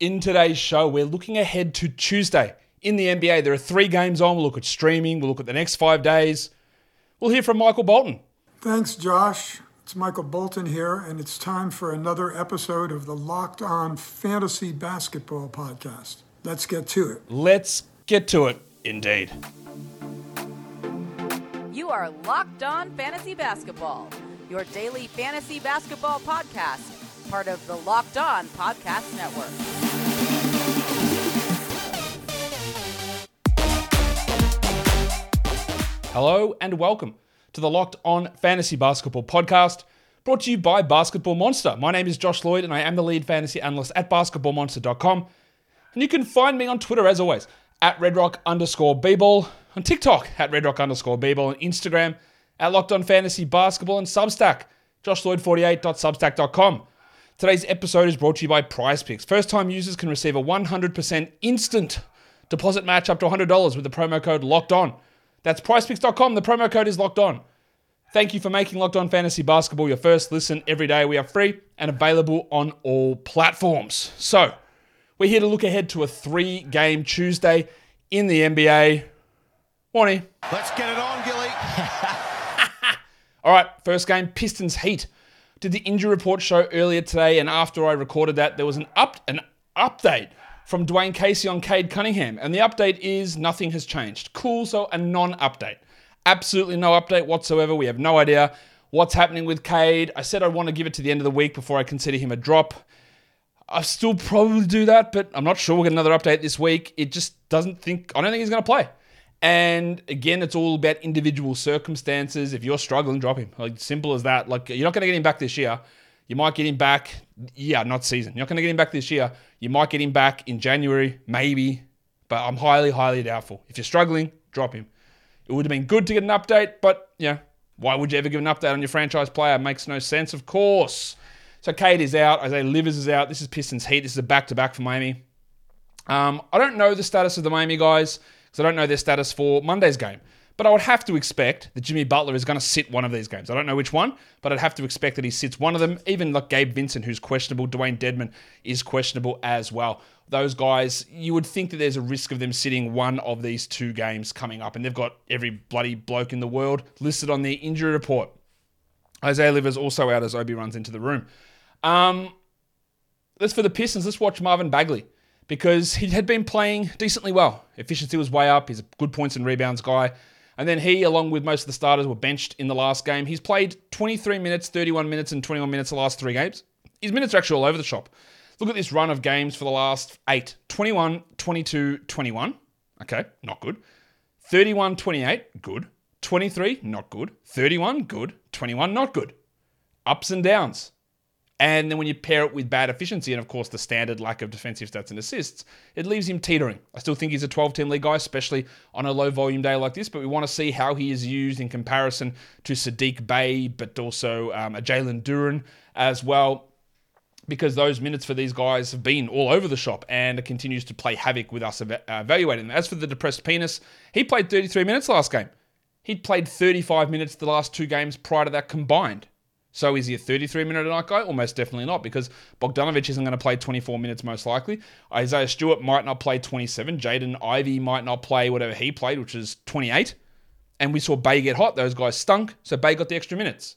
In today's show, we're looking ahead to Tuesday in the NBA. There are three games on. We'll look at streaming, we'll look at the next five days. We'll hear from Michael Bolton. Thanks, Josh. It's Michael Bolton here, and it's time for another episode of the Locked On Fantasy Basketball Podcast. Let's get to it. Let's get to it, indeed. You are Locked On Fantasy Basketball, your daily fantasy basketball podcast part of the Locked On Podcast Network. Hello and welcome to the Locked On Fantasy Basketball Podcast, brought to you by Basketball Monster. My name is Josh Lloyd and I am the lead fantasy analyst at basketballmonster.com. And you can find me on Twitter as always at redrock underscore bball, on TikTok at redrock underscore bball, on Instagram at Locked On Fantasy Basketball, and Substack, joshlloyd48.substack.com. Today's episode is brought to you by Prize Picks. First time users can receive a 100% instant deposit match up to $100 with the promo code locked on. That's prizepicks.com. The promo code is locked on. Thank you for making Locked On Fantasy Basketball your first listen every day. We are free and available on all platforms. So, we're here to look ahead to a three game Tuesday in the NBA. Warnie. Let's get it on, Gilly. all right, first game Pistons Heat did the injury report show earlier today, and after I recorded that, there was an up an update from Dwane Casey on Cade Cunningham, and the update is nothing has changed. Cool, so a non-update. Absolutely no update whatsoever. We have no idea what's happening with Cade. I said I want to give it to the end of the week before I consider him a drop. I still probably do that, but I'm not sure we'll get another update this week. It just doesn't think I don't think he's going to play. And again, it's all about individual circumstances. If you're struggling, drop him. Like simple as that. Like you're not going to get him back this year. You might get him back, yeah, not season. You're not going to get him back this year. You might get him back in January, maybe, but I'm highly, highly doubtful. If you're struggling, drop him. It would have been good to get an update, but yeah, why would you ever give an update on your franchise player? Makes no sense, of course. So Cade is out. Isaiah Livers is out. This is Pistons Heat. This is a back to back for Miami. Um, I don't know the status of the Miami guys because I don't know their status for Monday's game. But I would have to expect that Jimmy Butler is going to sit one of these games. I don't know which one, but I'd have to expect that he sits one of them. Even like Gabe Vincent, who's questionable, Dewayne Dedmon is questionable as well. Those guys, you would think that there's a risk of them sitting one of these two games coming up, and they've got every bloody bloke in the world listed on the injury report. Isaiah Livers also out as Obi runs into the room. Um, that's for the Pistons. Let's watch Marvin Bagley because he had been playing decently well. Efficiency was way up. He's a good points and rebounds guy. And then he, along with most of the starters, were benched in the last game. He's played 23 minutes, 31 minutes, and 21 minutes the last three games. His minutes are actually all over the shop. Look at this run of games for the last eight 21, 22, 21. Okay, not good. 31, 28, good. 23, not good. 31, good. 21, not good. Ups and downs. And then when you pair it with bad efficiency and, of course, the standard lack of defensive stats and assists, it leaves him teetering. I still think he's a 12 team league guy, especially on a low volume day like this, but we want to see how he is used in comparison to Sadiq Bey, but also um, a Jalen Duren as well. Because those minutes for these guys have been all over the shop and it continues to play havoc with us evaluating them. As for the depressed penis, he played 33 minutes last game. He'd played 35 minutes the last two games prior to that combined. So is he a 33 minute a night guy? Almost definitely not, because Bogdanovic isn't going to play 24 minutes most likely. Isaiah Stewart might not play 27. Jaden Ivey might not play whatever he played, which is 28. And we saw Bey get hot. Those guys stunk, so Bey got the extra minutes.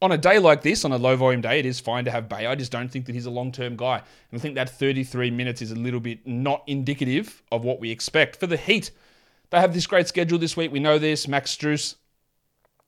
On a day like this, on a low volume day, it is fine to have Bey. I just don't think that he's a long term guy. And I think that 33 minutes is a little bit not indicative of what we expect. For the Heat, they have this great schedule this week. We know this. Max Strus,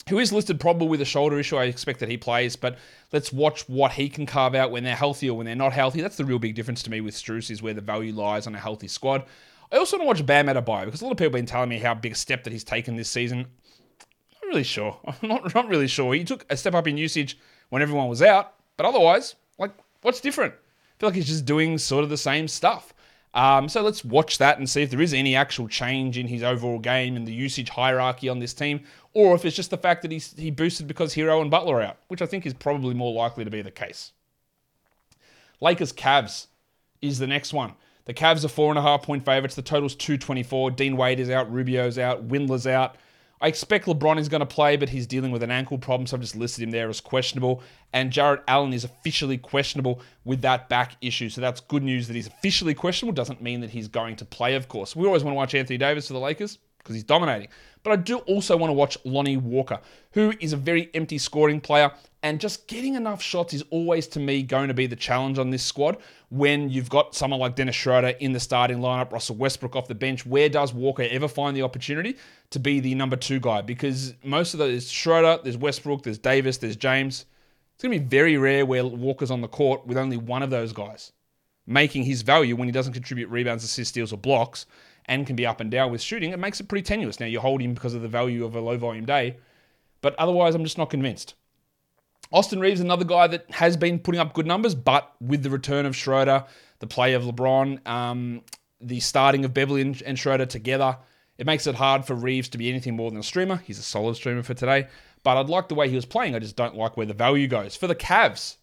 who is listed probably with a shoulder issue. I expect that he plays, but let's watch what he can carve out when they're healthy or when they're not healthy. That's the real big difference to me with Strus is where the value lies on a healthy squad. I also want to watch Bam Adebayo because a lot of people have been telling me how big a step that he's taken this season. Not really sure. I'm not, not really sure. He took a step up in usage when everyone was out, but otherwise, like, what's different? I feel like he's just doing sort of the same stuff. Um, so let's watch that and see if there is any actual change in his overall game and the usage hierarchy on this team, or if it's just the fact that he's, he boosted because Herro and Butler are out, which I think is probably more likely to be the case. Lakers Cavs is the next one. The Cavs are four and a half point favorites. The total's 224. Dean Wade is out. Rubio's out. Windler's out. I expect LeBron is going to play, but he's dealing with an ankle problem, so I've just listed him there as questionable. And Jarrett Allen is officially questionable with that back issue. So that's good news that he's officially questionable. Doesn't mean that he's going to play, of course. We always want to watch Anthony Davis for the Lakers because he's dominating. But I do also want to watch Lonnie Walker, who is a very empty scoring player. And just getting enough shots is always, to me, going to be the challenge on this squad when you've got someone like Dennis Schroeder in the starting lineup, Russell Westbrook off the bench. Where does Walker ever find the opportunity to be the number two guy? Because most of those Schroeder, there's Westbrook, there's Davis, there's James. It's going to be very rare where Walker's on the court with only one of those guys making his value when he doesn't contribute rebounds, assists, steals, or blocks and can be up and down with shooting, it makes it pretty tenuous. Now, you hold him because of the value of a low volume day, but otherwise, I'm just not convinced. Austin Reaves, another guy that has been putting up good numbers, but with the return of Schroeder, the play of LeBron, um, the starting of Beverley and, and Schroeder together, it makes it hard for Reaves to be anything more than a streamer. He's a solid streamer for today, but I'd like the way he was playing. I just don't like where the value goes. For the Cavs,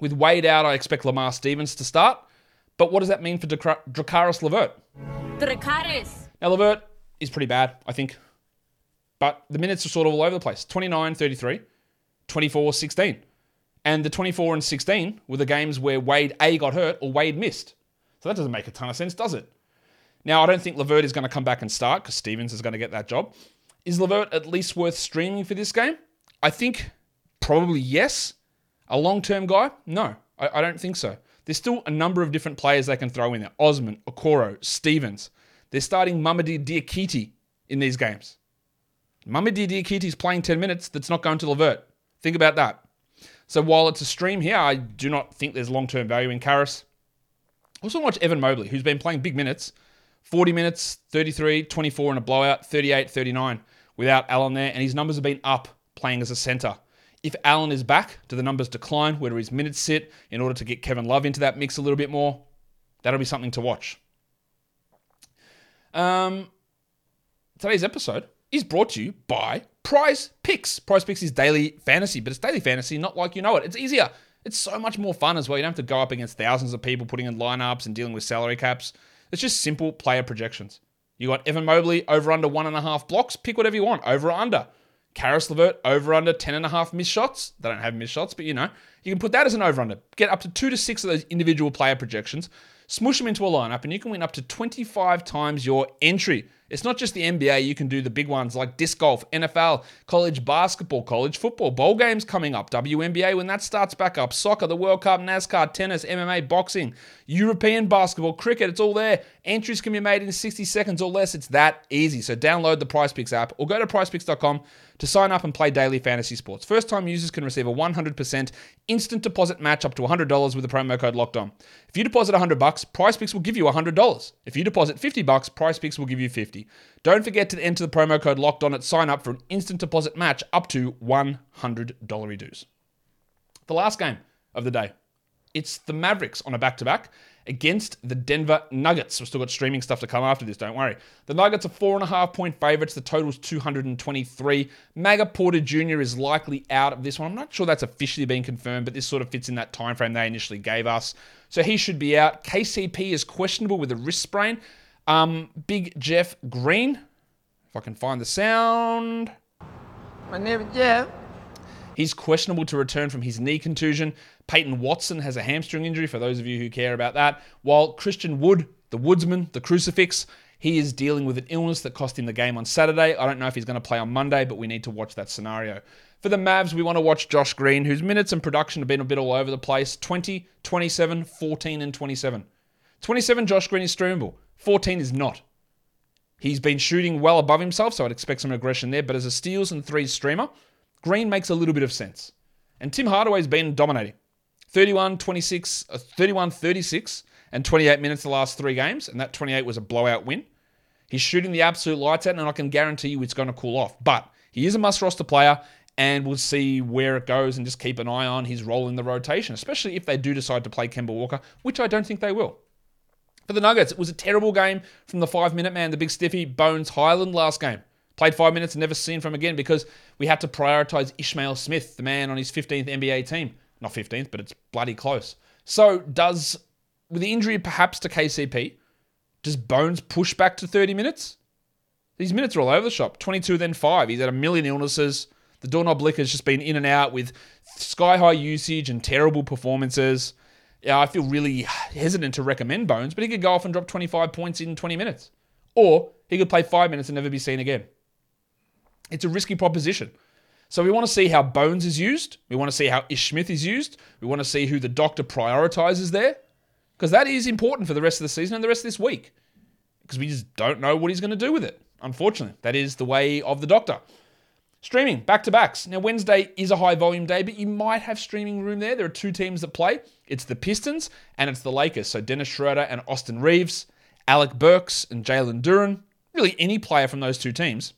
with Wade out, I expect Lamar Stevens to start. But what does that mean for Drakaris Levert? Drakaris. Now, Levert is pretty bad, I think. But the minutes are sort of all over the place 29 33, 24 16. And the 24 and 16 were the games where Wade A got hurt or Wade missed. So that doesn't make a ton of sense, does it? Now, I don't think Levert is going to come back and start because Stevens is going to get that job. Is Levert at least worth streaming for this game? I think probably yes. A long term guy? No, I, I don't think so. There's still a number of different players they can throw in there. Osman, Okoro, Stevens. They're starting Mamadi Diakite in these games. Mamadi Diakite is playing 10 minutes. That's not going to Levert. Think about that. So while it's a stream here, I do not think there's long-term value in Caris. Also watch Evan Mobley, who's been playing big minutes. 40 minutes, 33, 24 in a blowout, 38, 39 without Allen there. And his numbers have been up playing as a center. If Allen is back, do the numbers decline? Where do his minutes sit in order to get Kevin Love into that mix a little bit more? That'll be something to watch. Um, today's episode is brought to you by Prize Picks. Prize Picks is daily fantasy, but it's daily fantasy, not like you know it. It's easier. It's so much more fun as well. You don't have to go up against thousands of people putting in lineups and dealing with salary caps. It's just simple player projections. You got Evan Mobley over under one and a half blocks. Pick whatever you want, over or under. Caris Levert over under 10.5 missed shots. They don't have missed shots, but you know, you can put that as an over under. Get up to two to six of those individual player projections, smush them into a lineup, and you can win up to 25 times your entry. It's not just the NBA, you can do the big ones like disc golf, NFL, college basketball, college football, bowl games coming up, WNBA when that starts back up, soccer, the World Cup, NASCAR, tennis, MMA, boxing, European basketball, cricket, it's all there. Entries can be made in 60 seconds or less. It's that easy. So download the PrizePicks app or go to prizepicks.com to sign up and play daily fantasy sports. First time users can receive a 100% instant deposit match up to $100 with the promo code locked on. If you deposit 100 bucks, PrizePicks will give you $100. If you deposit 50 bucks, PrizePicks will give you 50. Don't forget to enter the promo code locked on at sign up for an instant deposit match up to $100 dues. The last game of the day. It's the Mavericks on a back to back against the Denver Nuggets. We've still got streaming stuff to come after this, don't worry. The Nuggets are four and a half point favorites. The total's 223. Maga Porter Jr. is likely out of this one. I'm not sure that's officially been confirmed, but this sort of fits in that time frame they initially gave us. So he should be out. KCP is questionable with a wrist sprain. Um, Big Jeff Green, if I can find the sound. My name is Jeff. He's questionable to return from his knee contusion. Peyton Watson has a hamstring injury, for those of you who care about that. While Christian Wood, the woodsman, the crucifix, he is dealing with an illness that cost him the game on Saturday. I don't know if he's going to play on Monday, but we need to watch that scenario. For the Mavs, we want to watch Josh Green, whose minutes and production have been a bit all over the place 20, 27, 14, and 27. 27, Josh Green is streamable. 14 is not. He's been shooting well above himself, so I'd expect some aggression there. But as a steals and threes streamer, Green makes a little bit of sense. And Tim Hardaway's been dominating. 31, 26, uh, 31, 36, and 28 minutes the last three games, and that 28 was a blowout win. He's shooting the absolute lights out, and I can guarantee you it's going to cool off. But he is a must roster player, and we'll see where it goes and just keep an eye on his role in the rotation, especially if they do decide to play Kemba Walker, which I don't think they will. For the Nuggets, it was a terrible game from the five minute man, the big stiffy Bones Hyland last game. Played five minutes and never seen from again because we had to prioritize Ishmael Smith, the man on his 15th NBA team. Not 15th, but it's bloody close. So, does, with the injury perhaps to KCP, does Bones push back to 30 minutes? These minutes are all over the shop. 22, then 5. He's had a million illnesses. The doorknob licker's just been in and out with sky high usage and terrible performances. Yeah, I feel really hesitant to recommend Bones, but he could go off and drop 25 points in 20 minutes. Or he could play five minutes and never be seen again. It's a risky proposition. So we want to see how Bones is used. We want to see how Ish Smith is used. We want to see who the doctor prioritizes there. Because that is important for the rest of the season and the rest of this week. Because we just don't know what he's going to do with it. Unfortunately, that is the way of the doctor. Streaming, back to backs. Now, Wednesday is a high volume day, but you might have streaming room there. There are two teams that play it's the Pistons and it's the Lakers. So Dennis Schroeder and Austin Reaves, Alec Burks and Jalen Duren. Really, any player from those two teams.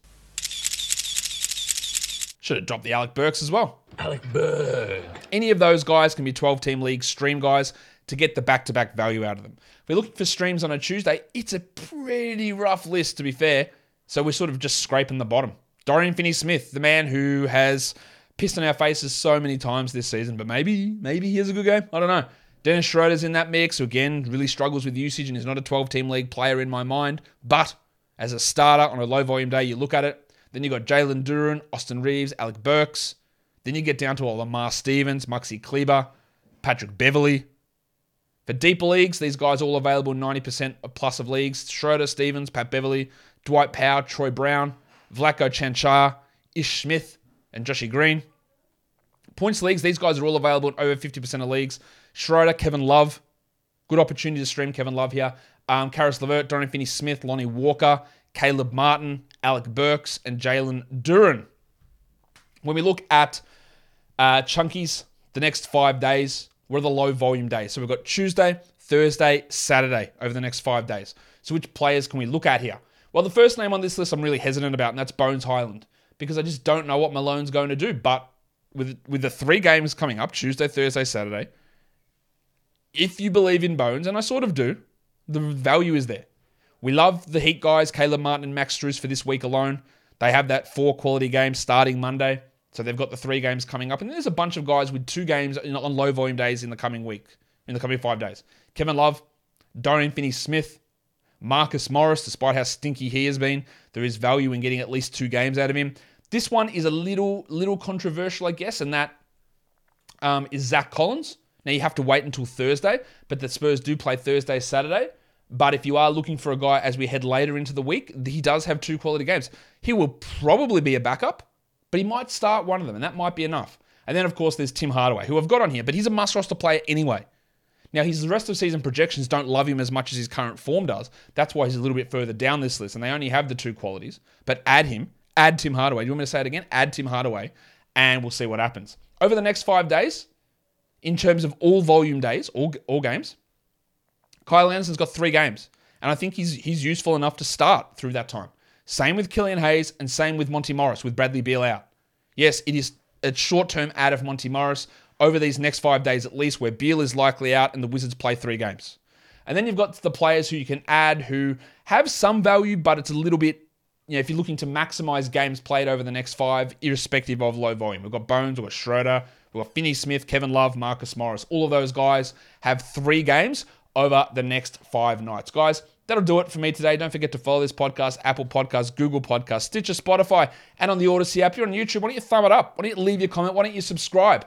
Should have dropped the Alec Burks as well. Alec Berg. Any of those guys can be 12 team league stream guys to get the back to back value out of them. If we're looking for streams on a Tuesday, it's a pretty rough list to be fair. So we're sort of just scraping the bottom. Dorian Finney Smith, the man who has pissed on our faces so many times this season, but maybe, maybe he has a good game. I don't know. Dennis Schroeder's in that mix, who again really struggles with usage and is not a 12 team league player in my mind. But as a starter on a low volume day, you look at it. Then you've got Jalen Duren, Austin Reaves, Alec Burks. Then you get down to all Lamar Stevens, Maxi Kleber, Patrick Beverley. For deeper leagues, these guys all available 90% plus of leagues. Schroeder, Stevens, Pat Beverley, Dwight Powell, Troy Brown, Vlatko Cancar, Ish Smith, and Joshy Green. Points leagues, these guys are all available in over 50% of leagues. Schroeder, Kevin Love. Good opportunity to stream Kevin Love here. Um, Caris LeVert, Dorian Finney Smith, Lonnie Walker, Caleb Martin, Alec Burks, and Jalen Duren. When we look at uh, chunkies, the next five days were the low volume days. So we've got Tuesday, Thursday, Saturday over the next five days. So which players can we look at here? Well, the first name on this list I'm really hesitant about, and that's Bones Hyland, because I just don't know what Malone's going to do. But with with the three games coming up, Tuesday, Thursday, Saturday, if you believe in Bones, and I sort of do, the value is there. We love the Heat guys, Caleb Martin and Max Strus for this week alone. They have that four quality games starting Monday. So they've got the three games coming up. And there's a bunch of guys with two games on low volume days in the coming week, in the coming five days. Kevin Love, Dorian Finney Smith, Marcus Morris, despite how stinky he has been, there is value in getting at least two games out of him. This one is a little little controversial, I guess, and that um, is Zach Collins. Now you have to wait until Thursday, but the Spurs do play Thursday, Saturday. But if you are looking for a guy as we head later into the week, he does have two quality games. He will probably be a backup, but he might start one of them, and that might be enough. And then, of course, there's Tim Hardaway, who I've got on here, but he's a must roster player anyway. Now, his rest of season projections don't love him as much as his current form does. That's why he's a little bit further down this list, and they only have the two qualities. But add him, add Tim Hardaway. Do you want me to say it again? Add Tim Hardaway, and we'll see what happens. Over the next five days, in terms of all volume days, all, all games, Kyle Anderson's got three games, and I think he's he's useful enough to start through that time. Same with Killian Hayes, and same with Monty Morris with Bradley Beal out. Yes, it is a short-term add of Monty Morris over these next five days at least, where Beal is likely out and the Wizards play three games. And then you've got the players who you can add who have some value, but it's a little bit, you know, if you're looking to maximize games played over the next five, irrespective of low volume. We've got Bones, we've got Schroeder, we've got Finney Smith, Kevin Love, Marcus Morris. All of those guys have three games over the next five nights. Guys, that'll do it for me today. Don't forget to follow this podcast, Apple Podcasts, Google Podcasts, Stitcher, Spotify, and on the Odyssey app. You're on YouTube, why don't you thumb it up? Why don't you leave your comment? Why don't you subscribe?